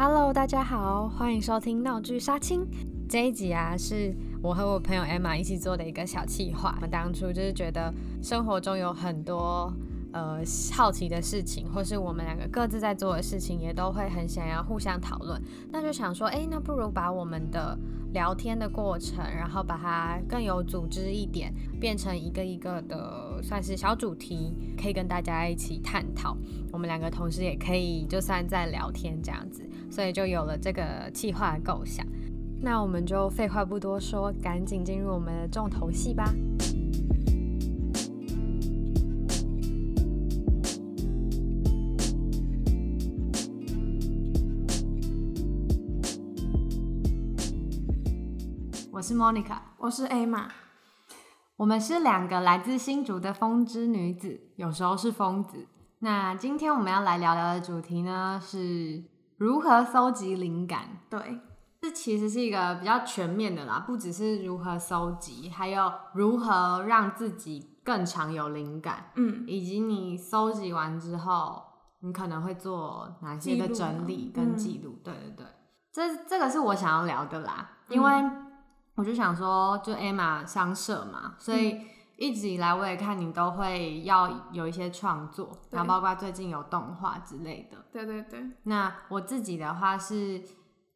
Hello，大家好，欢迎收听闹剧杀青。这一集啊，是我和我朋友 Emma 一起做的一个小企划。我们当初就是觉得生活中有很多呃好奇的事情，或是我们两个各自在做的事情，也都会很想要互相讨论。那就想说，哎，那不如把我们的聊天的过程，然后把它更有组织一点，变成一个一个的算是小主题，可以跟大家一起探讨。我们两个同时也可以就算在聊天这样子，所以就有了这个计划的构想。那我们就废话不多说，赶紧进入我们的重头戏吧。我是 Monica，我是 Emma，我们是两个来自新竹的风之女子，有时候是疯子。那今天我们要来聊聊的主题呢，是如何搜集灵感。对，这其实是一个比较全面的啦，不只是如何搜集，还有如何让自己更常有灵感。嗯，以及你搜集完之后，你可能会做哪些的整理跟记录。嗯、对对对，这这个是我想要聊的啦，因为。嗯我就想说，就 Emma 商社嘛，所以一直以来我也看你都会要有一些创作，然后包括最近有动画之类的。对对对。那我自己的话是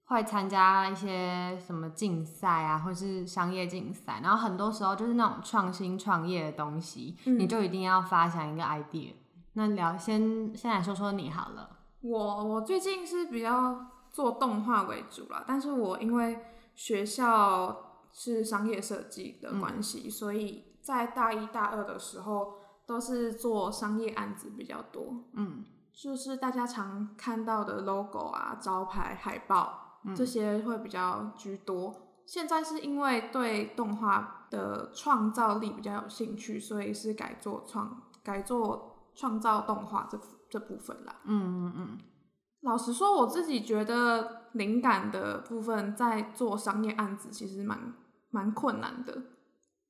会参加一些什么竞赛啊，或是商业竞赛，然后很多时候就是那种创新创业的东西，嗯，你就一定要发想一个 idea。那聊先先来说说你好了。我我最近是比较做动画为主啦，但是我因为学校。是商业设计的关系，嗯，所以在大一大二的时候都是做商业案子比较多。嗯，就是大家常看到的 logo 啊、招牌、海报，嗯，这些会比较居多。现在是因为对动画的创造力比较有兴趣，所以是改做创改做创造动画这这部分啦。嗯嗯嗯。老实说，我自己觉得灵感的部分在做商业案子其实蛮。蛮困难的，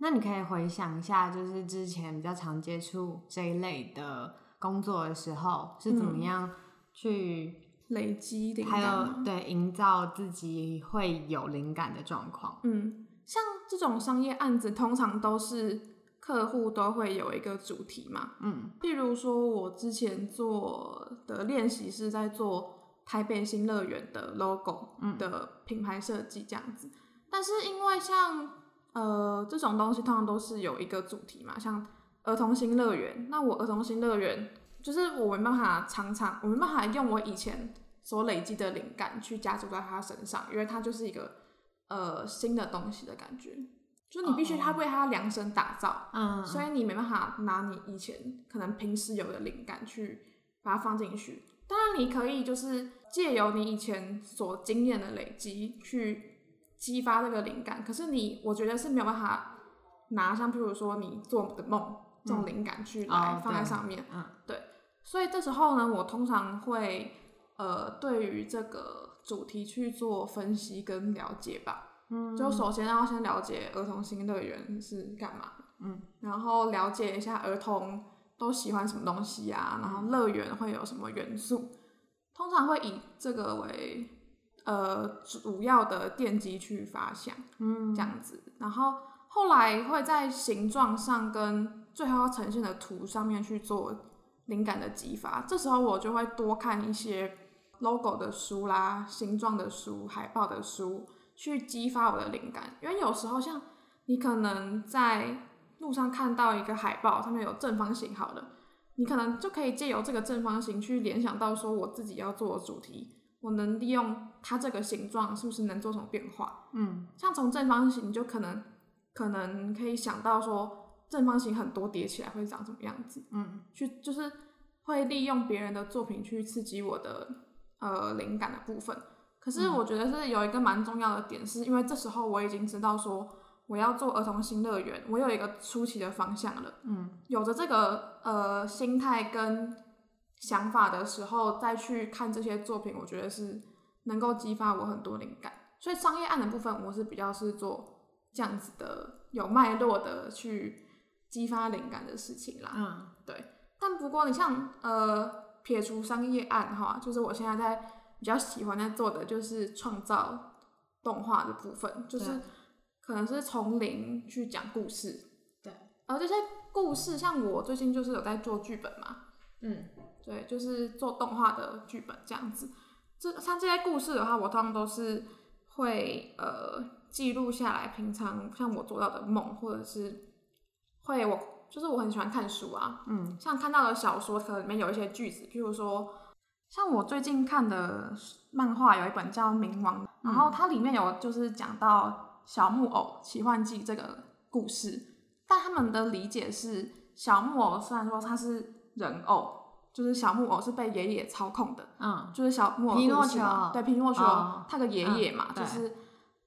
那你可以回想一下，就是之前比较常接触这一类的工作的时候，是怎么样去累积灵感，还有对营造自己会有灵感的状况。嗯，像这种商业案子，通常都是客户都会有一个主题嘛。嗯，譬如说我之前做的练习是在做台北新乐园的 logo 的品牌设计，这样子。但是因为像呃这种东西通常都是有一个主题嘛，像儿童新乐园，那我儿童新乐园就是我没办法常常，我没办法用我以前所累积的灵感去加注在他身上，因为它就是一个呃新的东西的感觉，就你必须他为他量身打造，嗯，所以你没办法拿你以前可能平时有的灵感去把它放进去。当然你可以就是借由你以前所经验的累积去。激发这个灵感，可是你，我觉得是没有办法拿像，譬如说你做的梦这种灵感去来放在上面，对，所以这时候呢，我通常会呃，对于这个主题去做分析跟了解吧，嗯，就首先要先了解儿童新乐园是干嘛，嗯，然后了解一下儿童都喜欢什么东西啊，然后乐园会有什么元素，通常会以这个为。呃，主要的电机去发想，嗯，这样子，然后后来会在形状上跟最后要呈现的图上面去做灵感的激发。这时候我就会多看一些 logo 的书啦、形状的书、海报的书，去激发我的灵感。因为有时候像你可能在路上看到一个海报，上面有正方形，好了，你可能就可以借由这个正方形去联想到说我自己要做的主题。我能利用它这个形状，是不是能做什么变化？嗯，像从正方形，就可能可能可以想到说，正方形很多叠起来会长什么样子？嗯，去就是会利用别人的作品去刺激我的呃灵感的部分。可是我觉得是有一个蛮重要的点，是因为这时候我已经知道说我要做儿童新乐园，我有一个初期的方向了。嗯，有着这个呃心态跟。想法的时候再去看这些作品，我觉得是能够激发我很多灵感。所以商业案的部分，我是比较是做这样子的有脉络的去激发灵感的事情啦。嗯，对。但不过你像呃撇除商业案哈，就是我现在在比较喜欢在做的就是创造动画的部分，就是可能是从零去讲故事。对，而这些故事，像我最近就是有在做剧本嘛，嗯，对，就是做动画的剧本这样子。这像这些故事的话，我通常都是会呃记录下来，平常像我做到的梦，或者是会我就是我很喜欢看书啊，嗯，像看到的小说，可能里面有一些句子，譬如说，像我最近看的漫画有一本叫《冥王》，然后它里面有就是讲到小木偶奇幻记这个故事，但他们的理解是小木偶虽然说它是人偶。就是小木偶是被爷爷操控的，嗯，就是小木偶皮诺丘，对，皮诺丘，哦、他的爷爷嘛，嗯、就是，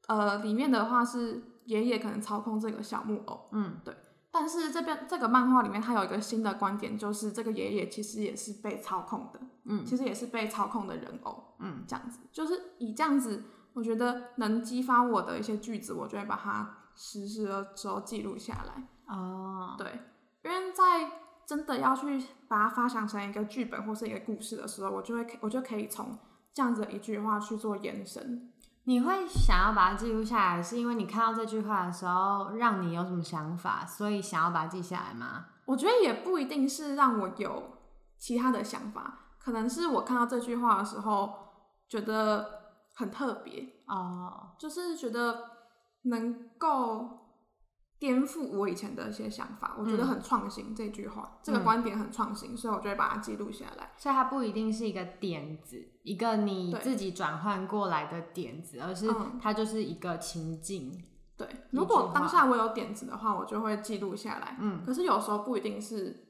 呃，里面的话是爷爷可能操控这个小木偶，嗯，对。但是这边这个漫画里面，它有一个新的观点，就是这个爷爷其实也是被操控的，嗯，其实也是被操控的人偶，嗯，这样子，就是以这样子，我觉得能激发我的一些句子，我就会把它实时的时候记录下来，哦，对，因为在。真的要去把它发想成一个剧本或是一个故事的时候，我就会，我就可以从这样子的一句话去做延伸。你会想要把它记录下来，是因为你看到这句话的时候，让你有什么想法，所以想要把它记下来吗？我觉得也不一定是让我有其他的想法，可能是我看到这句话的时候觉得很特别哦，就是觉得能够。颠覆我以前的一些想法，我觉得很创新。嗯、这句话，这个观点很创新，嗯、所以我就会把它记录下来。所以它不一定是一个点子，一个你自己转换过来的点子，而是它就是一个情境。对，如果当下我有点子的话，我就会记录下来。嗯，可是有时候不一定是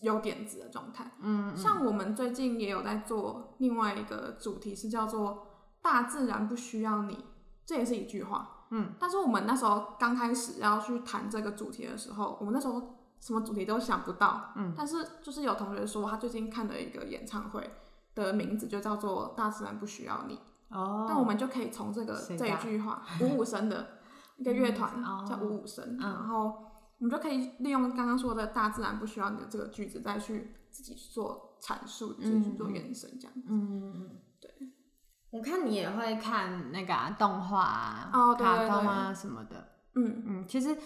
有点子的状态。嗯，像我们最近也有在做另外一个主题，是叫做“大自然不需要你”，这也是一句话。嗯，但是我们那时候刚开始要去谈这个主题的时候，我们那时候什么主题都想不到。嗯，但是就是有同学说他最近看的一个演唱会的名字就叫做《大自然不需要你》。哦，那我们就可以从这个这一句话，五五声的一个乐团 叫五五声，然后我们就可以利用刚刚说的“大自然不需要你”的这个句子，再去自己做阐述，自己去做延伸，这样子。嗯嗯，对。我看你也会看那个、啊、动画啊、哦、对对对卡通啊什么的。嗯嗯，其实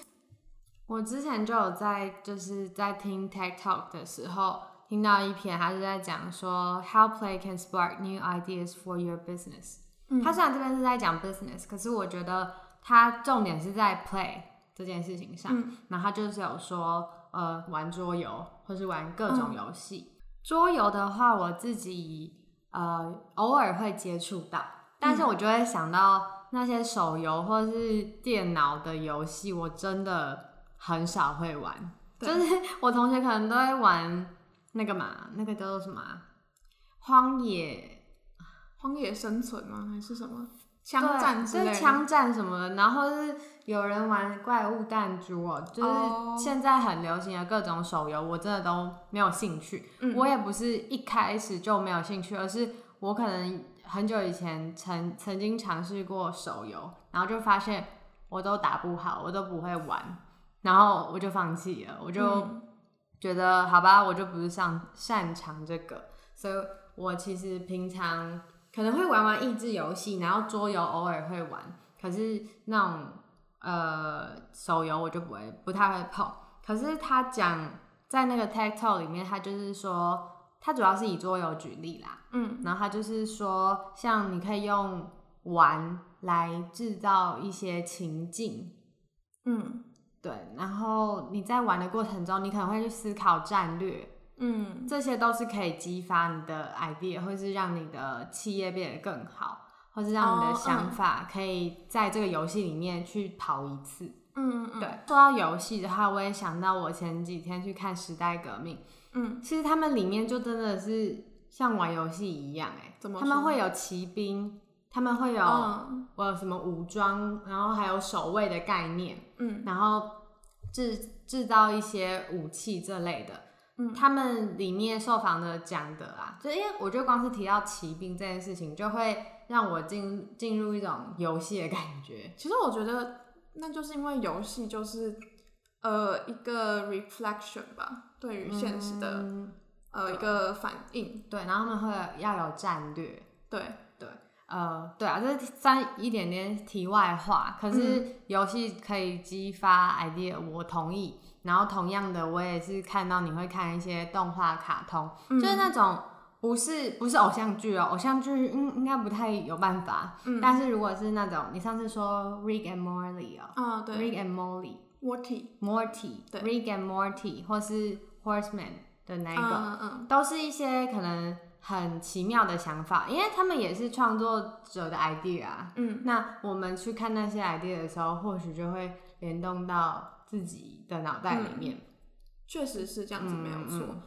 我之前就有在就是在听 TED Talk 的时候听到一篇，他是在讲说 How play can spark new ideas for your business。嗯，他虽然这边是在讲 business，可是我觉得他重点是在 play 这件事情上。嗯，然后他就是有说呃玩桌游或是玩各种游戏。嗯、桌游的话，我自己。呃，偶尔会接触到，但是我就会想到那些手游或是电脑的游戏，我真的很少会玩。就是我同学可能都会玩那个嘛，那个叫做什么啊？荒野，荒野生存吗？还是什么枪战之类枪战什么的。然后是有人玩怪物弹珠哦，就是现在很流行的各种手游，我真的都没有兴趣。嗯、我也不是一开始就没有兴趣，而是我可能很久以前曾曾经尝试过手游，然后就发现我都打不好，我都不会玩，然后我就放弃了。我就觉得、嗯、好吧，我就不是擅擅长这个，所以我其实平常可能会玩玩益智游戏，然后桌游偶尔会玩，可是那种。呃，手游我就不会，不太会碰。可是他讲在那个 TED Talk 里面，他就是说，他主要是以桌游举例啦，嗯，然后他就是说，像你可以用玩来制造一些情境，嗯，对，然后你在玩的过程中，你可能会去思考战略，嗯，这些都是可以激发你的 idea，或是让你的企业变得更好。或是让你的想法可以在这个游戏里面去跑一次。嗯嗯，对。说到游戏的话，我也想到我前几天去看《时代革命》。嗯，其实他们里面就真的是像玩游戏一样，哎，怎么？他们会有骑兵，他们会有我有、嗯、什么武装，然后还有守卫的概念。嗯，然后制制造一些武器这类的。嗯，他们里面受访的讲的啊，就因为我觉得光是提到骑兵这件事情，就会。让我进进入一种游戏的感觉。其实我觉得那就是因为游戏就是呃一个 reflection 吧，对于现实的、嗯、呃一个反应。对，然后他们会要有战略。对，对，呃，对啊，这是算一点点题外话。可是游戏可以激发 idea，我同意。然后同样的，我也是看到你会看一些动画、卡通，嗯、就是那种不是不是偶像剧哦，偶像剧应应该不太有办法。嗯、但是如果是那种你上次说 Rick and Morty 哦，啊对，Rick and Morty，Morty，Morty，对，Rick and Morty 或是 Horseman 的那一个，嗯嗯、都是一些可能很奇妙的想法，因为他们也是创作者的 idea 啊。嗯，那我们去看那些 idea 的时候，或许就会联动到。自己的脑袋里面，确、嗯、实是这样子，没有错。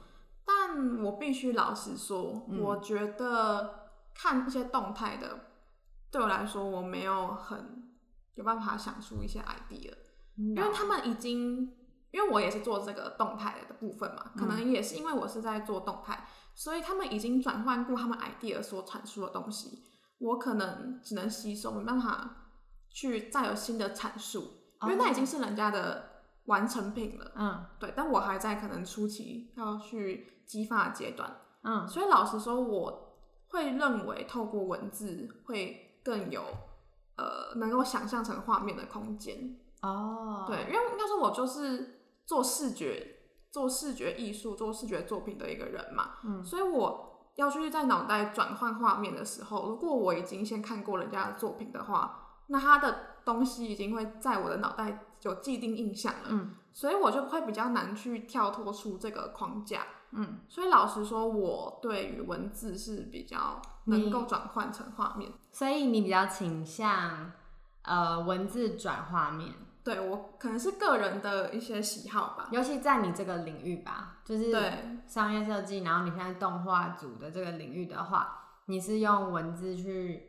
但我必须老实说，嗯、我觉得看一些动态的，对我来说，我没有很有办法想出一些 idea，、嗯、因为他们已经，因为我也是做这个动态的部分嘛，可能也是因为我是在做动态，嗯、所以他们已经转换过他们 idea 所阐述的东西，我可能只能吸收，没办法去再有新的阐述。因为那已经是人家的完成品了，嗯，对，但我还在可能初期要去激发的阶段，嗯，所以老实说，我会认为透过文字会更有呃能够想象成画面的空间。哦，对，因为应该说我就是做视觉、做视觉艺术、做视觉作品的一个人嘛，嗯，所以我要去在脑袋转换画面的时候，如果我已经先看过人家的作品的话，那他的。东西已经会在我的脑袋有既定印象了，嗯，所以我就会比较难去跳脱出这个框架，嗯，所以老实说，我对于文字是比较能够转换成画面，所以你比较倾向呃文字转画面，对，我可能是个人的一些喜好吧，尤其在你这个领域吧，就是对。商业设计，然后你现在动画组的这个领域的话，你是用文字去。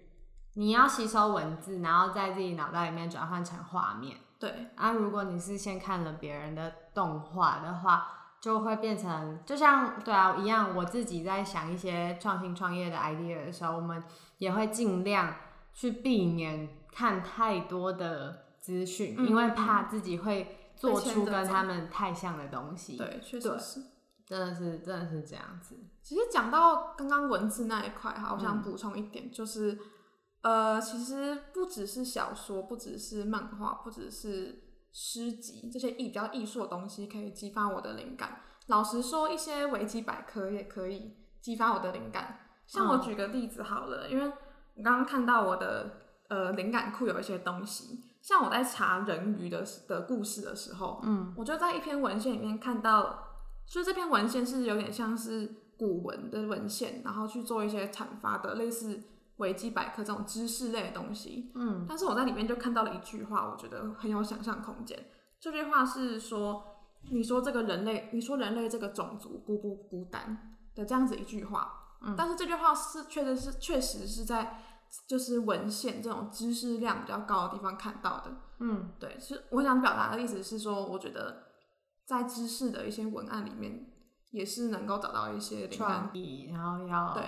你要吸收文字，然后在自己脑袋里面转换成画面。对啊，如果你是先看了别人的动画的话，就会变成就像对啊一样。我自己在想一些创新创业的 idea 的时候，我们也会尽量去避免看太多的资讯，嗯、因为怕自己会做出跟他们太像的东西。对，确实是，真的是真的是这样子。其实讲到刚刚文字那一块哈，我想补充一点，嗯、就是。呃，其实不只是小说，不只是漫画，不只是诗集，这些艺比较艺术的东西可以激发我的灵感。老实说，一些维基百科也可以激发我的灵感。像我举个例子好了，嗯、因为我刚刚看到我的呃灵感库有一些东西，像我在查人鱼的的故事的时候，嗯，我就在一篇文献里面看到，所以这篇文献是有点像是古文的文献，然后去做一些阐发的，类似。维基百科这种知识类的东西，嗯，但是我在里面就看到了一句话，我觉得很有想象空间。这句话是说，你说这个人类，你说人类这个种族孤不孤单的这样子一句话，嗯，但是这句话是确实是确实是在就是文献这种知识量比较高的地方看到的，嗯，对，是我想表达的意思是说，我觉得在知识的一些文案里面也是能够找到一些创意，然后要对。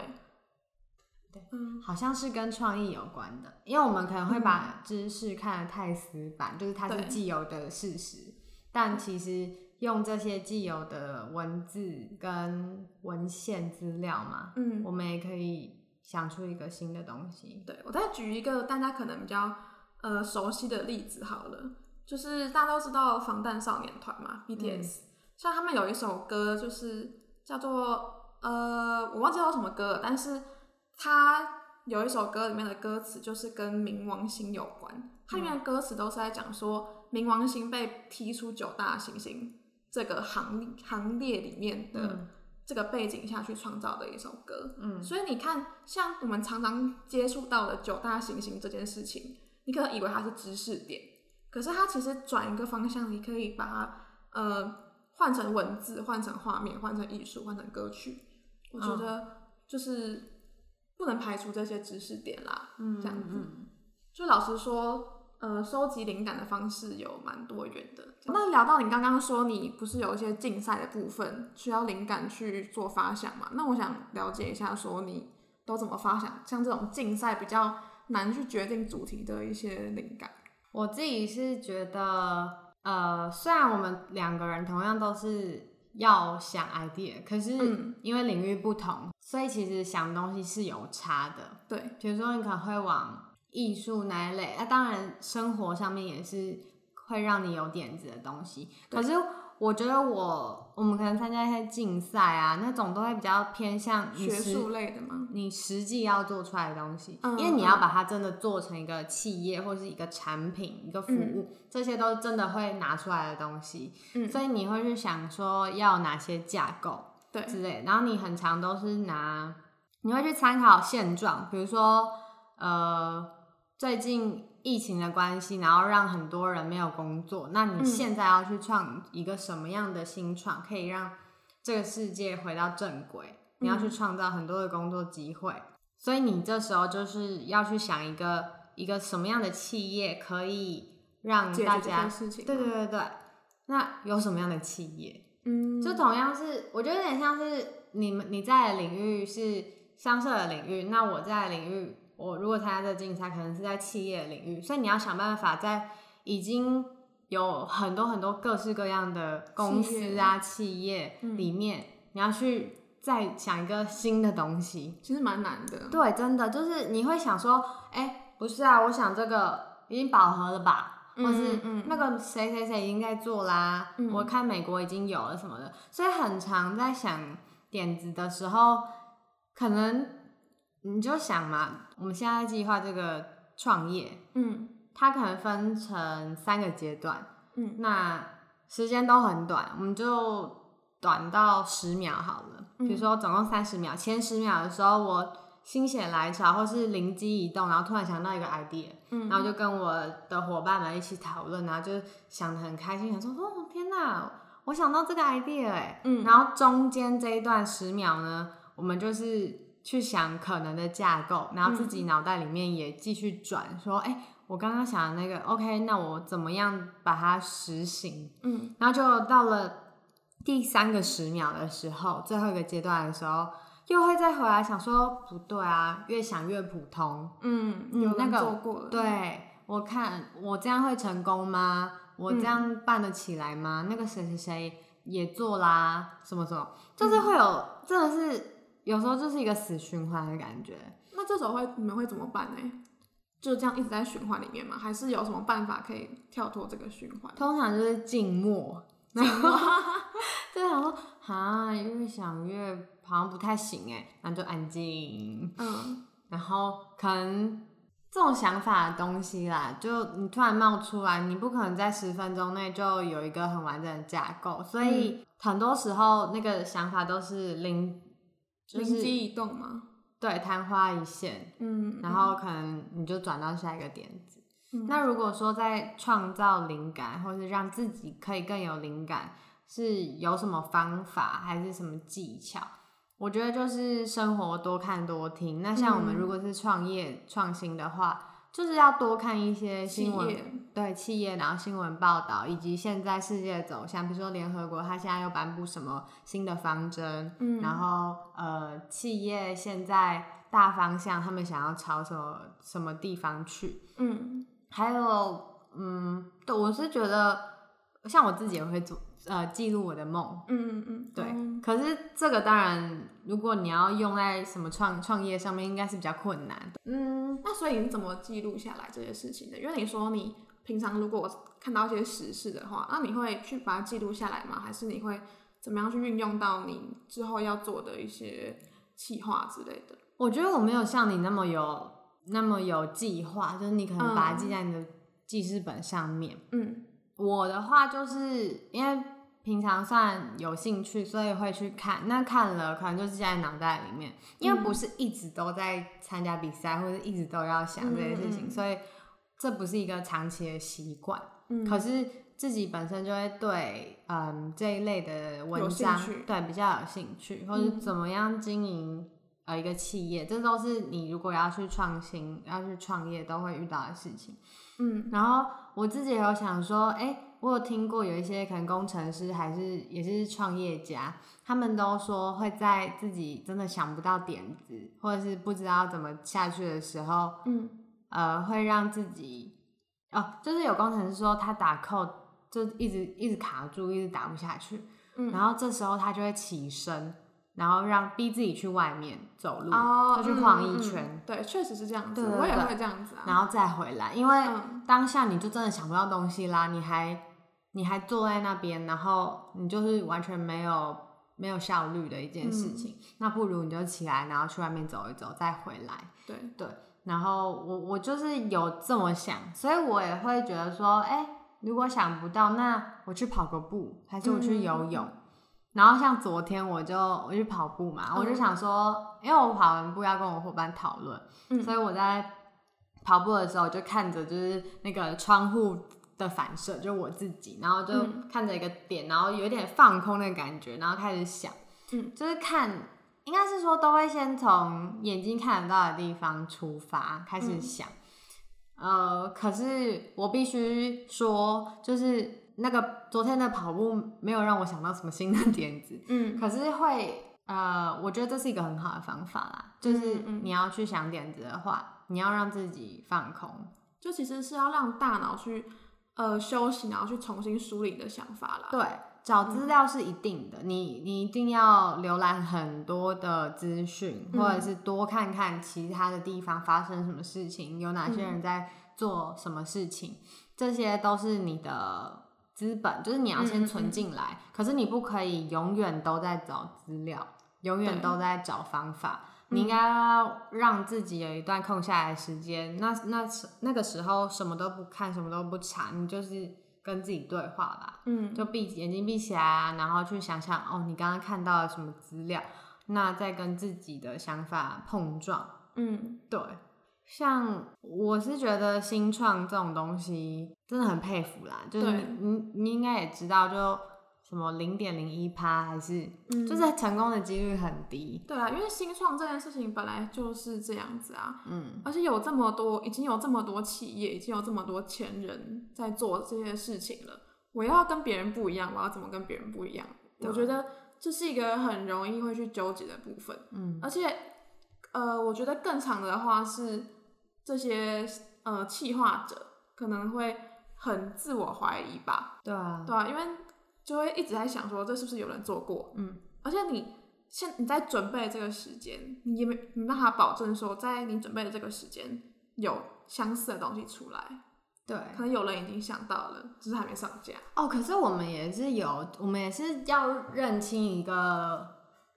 对，嗯，好像是跟创意有关的，因为我们可能会把知识看得太死板，嗯、就是它是既有的事实，但其实用这些既有的文字跟文献资料嘛，嗯，我们也可以想出一个新的东西。对，我再举一个大家可能比较呃熟悉的例子好了，就是大家都知道防弹少年团嘛，BTS，、嗯、像他们有一首歌就是叫做呃我忘记叫什么歌了，但是。他有一首歌，里面的歌词就是跟冥王星有关。它里面的歌词都是在讲说，冥王星被踢出九大行星这个行行列里面的这个背景下去创造的一首歌。嗯，所以你看，像我们常常接触到的九大行星这件事情，你可能以为它是知识点，可是它其实转一个方向，你可以把它呃换成文字，换成画面，换成艺术，换成歌曲。我觉得就是。不能排除这些知识点啦，嗯，这样子。嗯、就老实说，呃，收集灵感的方式有蛮多元的。那聊到你刚刚说，你不是有一些竞赛的部分需要灵感去做发想嘛？那我想了解一下，说你都怎么发想？像这种竞赛比较难去决定主题的一些灵感。我自己是觉得，呃，虽然我们两个人同样都是要想 idea，可是因为领域不同，嗯、所以其实想东西是有差的。对，比如说你可能会往艺术那一类，那、啊、当然生活上面也是会让你有点子的东西。可是我觉得我我们可能参加一些竞赛啊，那种都会比较偏向学术类的嘛，你实际要做出来的东西，嗯、因为你要把它真的做成一个企业或是一个产品、一个服务，嗯、这些都真的会拿出来的东西。嗯，所以你会去想说要哪些架构，对之类，然后你很常都是拿，你会去参考现状，比如说呃最近。疫情的关系，然后让很多人没有工作。那你现在要去创一个什么样的新创，可以让这个世界回到正轨？你要去创造很多的工作机会，所以你这时候就是要去想一个一个什么样的企业可以让大家事情。对对对对，那有什么样的企业？嗯，就同样是我觉得有点像是你们你在的领域是商社的领域，那我在的领域。我如果参加这个竞赛，可能是在企业领域，所以你要想办法在已经有很多很多各式各样的公司啊、企业里面，嗯、你要去再想一个新的东西，其实蛮难的。对，真的就是你会想说，哎、欸，不是啊，我想这个已经饱和了吧，嗯、或是那个谁谁谁已经在做啦，嗯、我看美国已经有了什么的，所以很常在想点子的时候，可能。你就想嘛，我们现在计划这个创业，嗯，它可能分成三个阶段，嗯，那时间都很短，我们就短到十秒好了。比如说总共三十秒，前十秒的时候我心血来潮或是灵机一动，然后突然想到一个 idea，嗯，然后就跟我的伙伴们一起讨论，然后就想的很开心，想说哦天哪，我想到这个 idea 哎，嗯，然后中间这一段十秒呢，我们就是。去想可能的架构，然后自己脑袋里面也继续转，嗯、说，哎、欸，我刚刚想的那个，OK，那我怎么样把它实行？嗯，然后就到了第三个十秒的时候，最后一个阶段的时候，又会再回来想说，不对啊，越想越普通。嗯，有那个做过了。对，我看我这样会成功吗？我这样办得起来吗？嗯、那个谁谁谁也做啦，什么什么，就是会有，嗯、真的是。有时候就是一个死循环的感觉，那这时候会你们会怎么办呢？就这样一直在循环里面吗？还是有什么办法可以跳脱这个循环？通常就是静默，静默，就想说啊，越想越好像不太行哎，那就安静。嗯，然后可能这种想法的东西啦，就你突然冒出来，你不可能在十分钟内就有一个很完整的架构，所以很多时候那个想法都是零。灵机一动吗？对，昙花一现，嗯，然后可能你就转到下一个点子。嗯、那如果说在创造灵感，或是让自己可以更有灵感，是有什么方法还是什么技巧？我觉得就是生活多看多听。那像我们如果是创业创、嗯、新的话。就是要多看一些新闻，对企业，然后新闻报道，以及现在世界的走向，比如说联合国，它现在又颁布什么新的方针，嗯，然后呃，企业现在大方向，他们想要朝什么什么地方去，嗯，还有，嗯，对，我是觉得，像我自己也会做。呃，记录我的梦，嗯嗯嗯，对。嗯、可是这个当然，如果你要用在什么创创业上面，应该是比较困难的。嗯，那所以你怎么记录下来这些事情的？因为你说你平常如果看到一些时事的话，那你会去把它记录下来吗？还是你会怎么样去运用到你之后要做的一些企划之类的？我觉得我没有像你那么有那么有计划，就是你可能把它记在你的记事本上面。嗯。我的话就是因为平常算有兴趣，所以会去看。那看了可能就记在脑袋里面，因为不是一直都在参加比赛，或者一直都要想这些事情，嗯嗯，所以这不是一个长期的习惯。嗯，可是自己本身就会对嗯这一类的文章对比较有兴趣，或者怎么样经营呃一个企业，这都是你如果要去创新、要去创业都会遇到的事情。嗯，然后我自己也有想说，哎、欸，我有听过有一些可能工程师还是也是创业家，他们都说会在自己真的想不到点子，或者是不知道怎么下去的时候，嗯，呃，会让自己，哦，就是有工程师说他打 code 就一直一直卡住，一直打不下去，嗯，然后这时候他就会起身，然后让逼自己去外面走路，哦、就去晃一圈。嗯嗯、对，确实是这样子，对对对，我也会这样子啊。然后再回来，因为当下你就真的想不到东西啦，你还你还坐在那边，然后你就是完全没有没有效率的一件事情。嗯、那不如你就起来，然后去外面走一走，再回来。对对。然后我我就是有这么想，所以我也会觉得说，哎，如果想不到，那我去跑个步，还是我去游泳。嗯、然后像昨天我就我去跑步嘛，嗯、我就想说，因为我跑完步要跟我伙伴讨论，嗯、所以我在跑步的时候就看着就是那个窗户的反射，就我自己，然后就看着一个点，然后有点放空的感觉，然后开始想，嗯，就是看。应该是说，都会先从眼睛看得到的地方出发，开始想。嗯、呃，可是我必须说，就是那个昨天的跑步没有让我想到什么新的点子。嗯，可是会，呃，我觉得这是一个很好的方法啦。就是你要去想点子的话，你要让自己放空，就其实是要让大脑去呃休息，然后去重新梳理你的想法啦。对。找资料是一定的，你你一定要浏览很多的资讯，或者是多看看其他的地方发生什么事情，有哪些人在做什么事情，这些都是你的资本，就是你要先存进来。可是你不可以永远都在找资料，永远都在找方法。你应该要让自己有一段空下来的时间，那那那个时候什么都不看，什么都不查，你就是。跟自己对话吧，嗯，就闭眼睛闭起来啊，然后去想想哦，你刚刚看到了什么资料，那再跟自己的想法碰撞，嗯，对，像我是觉得新创这种东西真的很佩服啦，就是你你，你应该也知道就。什么零点零一趴还是，就是成功的几率很低。嗯。对啊，因为新创这件事情本来就是这样子啊。嗯。而且有这么多，已经有这么多企业，已经有这么多前人在做这些事情了。我要跟别人不一样，我要怎么跟别人不一样？我觉得这是一个很容易会去纠结的部分。嗯。而且，呃，我觉得更长的话是这些呃企划者可能会很自我怀疑吧。对啊。对啊，因为。就会一直在想说，这是不是有人做过？嗯，而且你现你在准备这个时间，你也没没办法保证说，在你准备的这个时间有相似的东西出来。对，可能有人已经想到了，只是还没上架。哦，可是我们也是有，我们也是要认清一个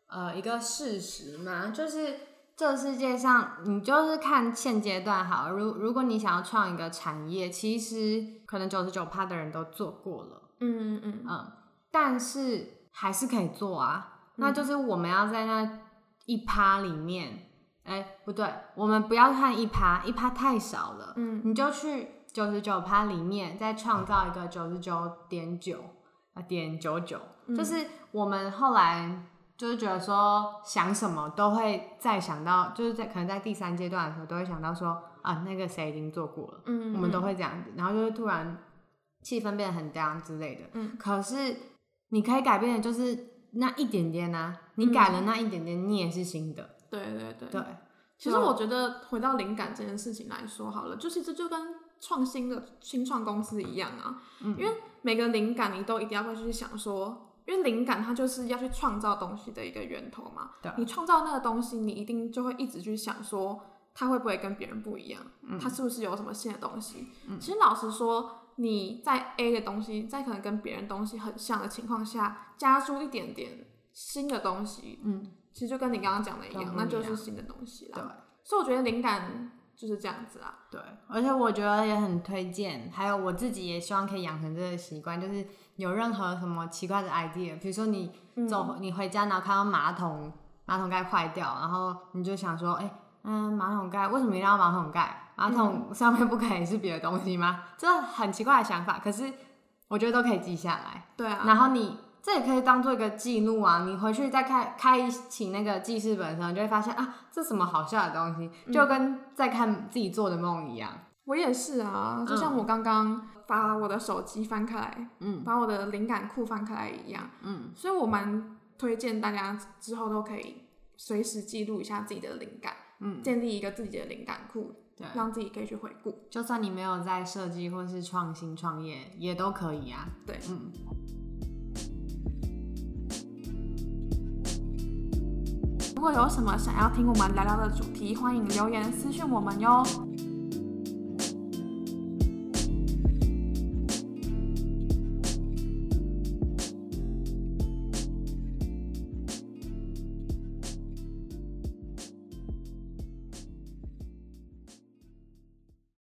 呃一个事实嘛，就是这世界上，你就是看现阶段好，如如果你想要创一个产业，其实可能九十九趴的人都做过了。嗯嗯嗯。嗯，但是还是可以做啊，嗯、那就是我们要在那一趴里面，哎、欸，不对，我们不要看一趴，一趴太少了，嗯，你就去九十九趴里面再创造一个九十九点九啊点九九，就是我们后来就是觉得说想什么都会再想到，就是在可能在第三阶段的时候都会想到说啊那个谁已经做过了，嗯，嗯，我们都会这样子，然后就会突然。气氛变得很僵之类的，嗯，可是你可以改变的就是那一点点呐、啊，你改了那一点点，你也是新的，嗯、对对对。对。其实我觉得回到灵感这件事情来说好了，就是这就跟创新的新创公司一样啊，嗯，因为每个灵感你都一定要会去想说，因为灵感它就是要去创造东西的一个源头嘛，对，你创造那个东西，你一定就会一直去想说，它会不会跟别人不一样，嗯，它是不是有什么新的东西？嗯，其实老实说。你在 A 的东西，在可能跟别人东西很像的情况下，加入一点点新的东西，嗯，其实就跟你刚刚讲的一样，那就是新的东西啦。对，所以我觉得灵感就是这样子啦。对，而且我觉得也很推荐，还有我自己也希望可以养成这个习惯，就是有任何什么奇怪的 idea，比如说你走，嗯、你回家然后看到马桶马桶盖坏掉，然后你就想说，哎、欸，嗯，马桶盖为什么一定要马桶盖？马桶上面不可以是别的东西吗？这很奇怪的想法，可是我觉得都可以记下来。对啊，然后你这也可以当做一个记录啊。你回去再开开启那个记事本的时候，你就会发现啊，这什么好笑的东西，就跟在看自己做的梦一样。嗯、我也是啊，就像我刚刚把我的手机翻开来，嗯，把我的灵感库翻开来一样，嗯，所以我蛮推荐大家之后都可以随时记录一下自己的灵感，嗯，建立一个自己的灵感库。对，让自己可以去回顾。就算你没有在设计或是创新创业，也都可以啊。对，嗯。如果有什么想要听我们聊聊的主题，欢迎留言私信我们哟。